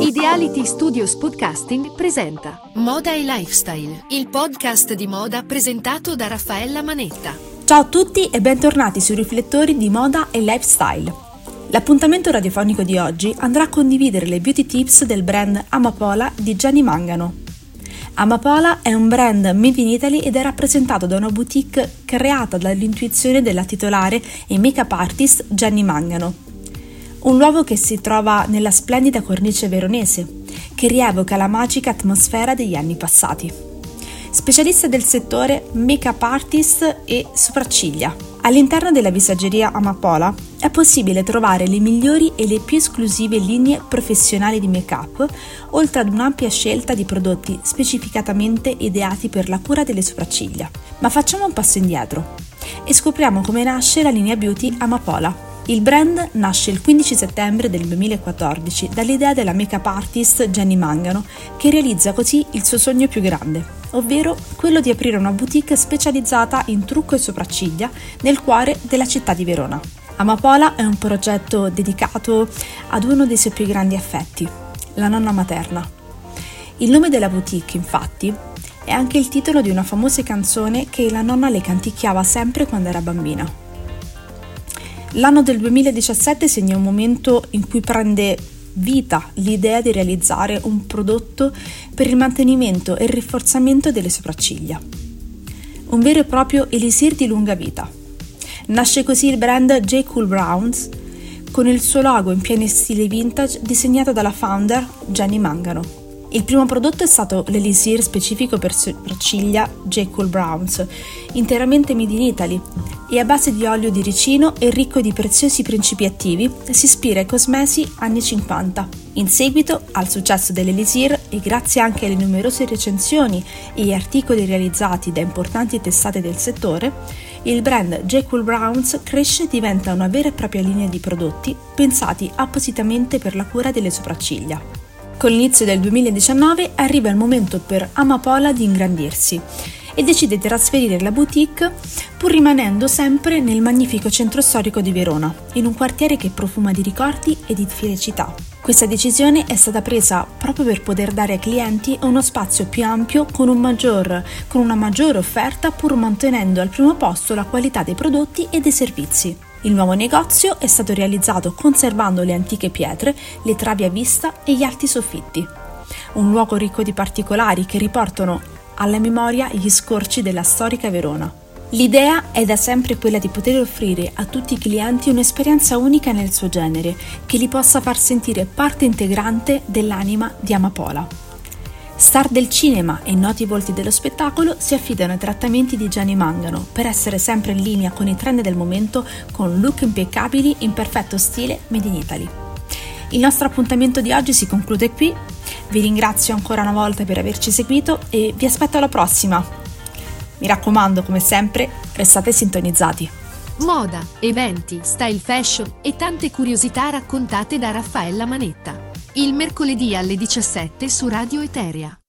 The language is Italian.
Ideality Studios Podcasting presenta Moda e Lifestyle, il podcast di moda presentato da Raffaella Manetta. Ciao a tutti e bentornati sui riflettori di moda e lifestyle. L'appuntamento radiofonico di oggi andrà a condividere le beauty tips del brand Amapola di Gianni Mangano. Amapola è un brand made in Italy ed è rappresentato da una boutique creata dall'intuizione della titolare e make-up artist Gianni Mangano. Un luogo che si trova nella splendida cornice veronese, che rievoca la magica atmosfera degli anni passati. Specialista del settore make-up artist e sopracciglia. All'interno della visaggeria Amapola è possibile trovare le migliori e le più esclusive linee professionali di make-up, oltre ad un'ampia scelta di prodotti specificatamente ideati per la cura delle sopracciglia. Ma facciamo un passo indietro e scopriamo come nasce la linea beauty Amapola. Il brand nasce il 15 settembre del 2014 dall'idea della make-up artist Jenny Mangano, che realizza così il suo sogno più grande, ovvero quello di aprire una boutique specializzata in trucco e sopracciglia nel cuore della città di Verona. Amapola è un progetto dedicato ad uno dei suoi più grandi affetti, la nonna materna. Il nome della boutique, infatti, è anche il titolo di una famosa canzone che la nonna le canticchiava sempre quando era bambina. L'anno del 2017 segna un momento in cui prende vita l'idea di realizzare un prodotto per il mantenimento e il rinforzamento delle sopracciglia. Un vero e proprio elisir di lunga vita. Nasce così il brand J. Cool Browns con il suo logo in pieno stile vintage disegnato dalla founder Jenny Mangano. Il primo prodotto è stato l'elisir specifico per sopracciglia J. Cool Browns, interamente made in Italy e a base di olio di ricino e ricco di preziosi principi attivi, si ispira ai cosmesi anni 50. In seguito al successo dell'elisir e grazie anche alle numerose recensioni e articoli realizzati da importanti testate del settore, il brand J. Cool Browns cresce e diventa una vera e propria linea di prodotti pensati appositamente per la cura delle sopracciglia. Con l'inizio del 2019 arriva il momento per Amapola di ingrandirsi e decide di trasferire la boutique pur rimanendo sempre nel magnifico centro storico di Verona, in un quartiere che profuma di ricordi e di felicità. Questa decisione è stata presa proprio per poter dare ai clienti uno spazio più ampio con, un maggior, con una maggiore offerta pur mantenendo al primo posto la qualità dei prodotti e dei servizi. Il nuovo negozio è stato realizzato conservando le antiche pietre, le travi a vista e gli alti soffitti. Un luogo ricco di particolari che riportano alla memoria gli scorci della storica Verona. L'idea è da sempre quella di poter offrire a tutti i clienti un'esperienza unica nel suo genere, che li possa far sentire parte integrante dell'anima di Amapola. Star del cinema e noti volti dello spettacolo si affidano ai trattamenti di Gianni Mangano per essere sempre in linea con i trend del momento con look impeccabili in perfetto stile Made in Italy. Il nostro appuntamento di oggi si conclude qui. Vi ringrazio ancora una volta per averci seguito e vi aspetto alla prossima. Mi raccomando, come sempre, restate sintonizzati. Moda, eventi, style fashion e tante curiosità raccontate da Raffaella Manetta il mercoledì alle 17 su Radio Eteria.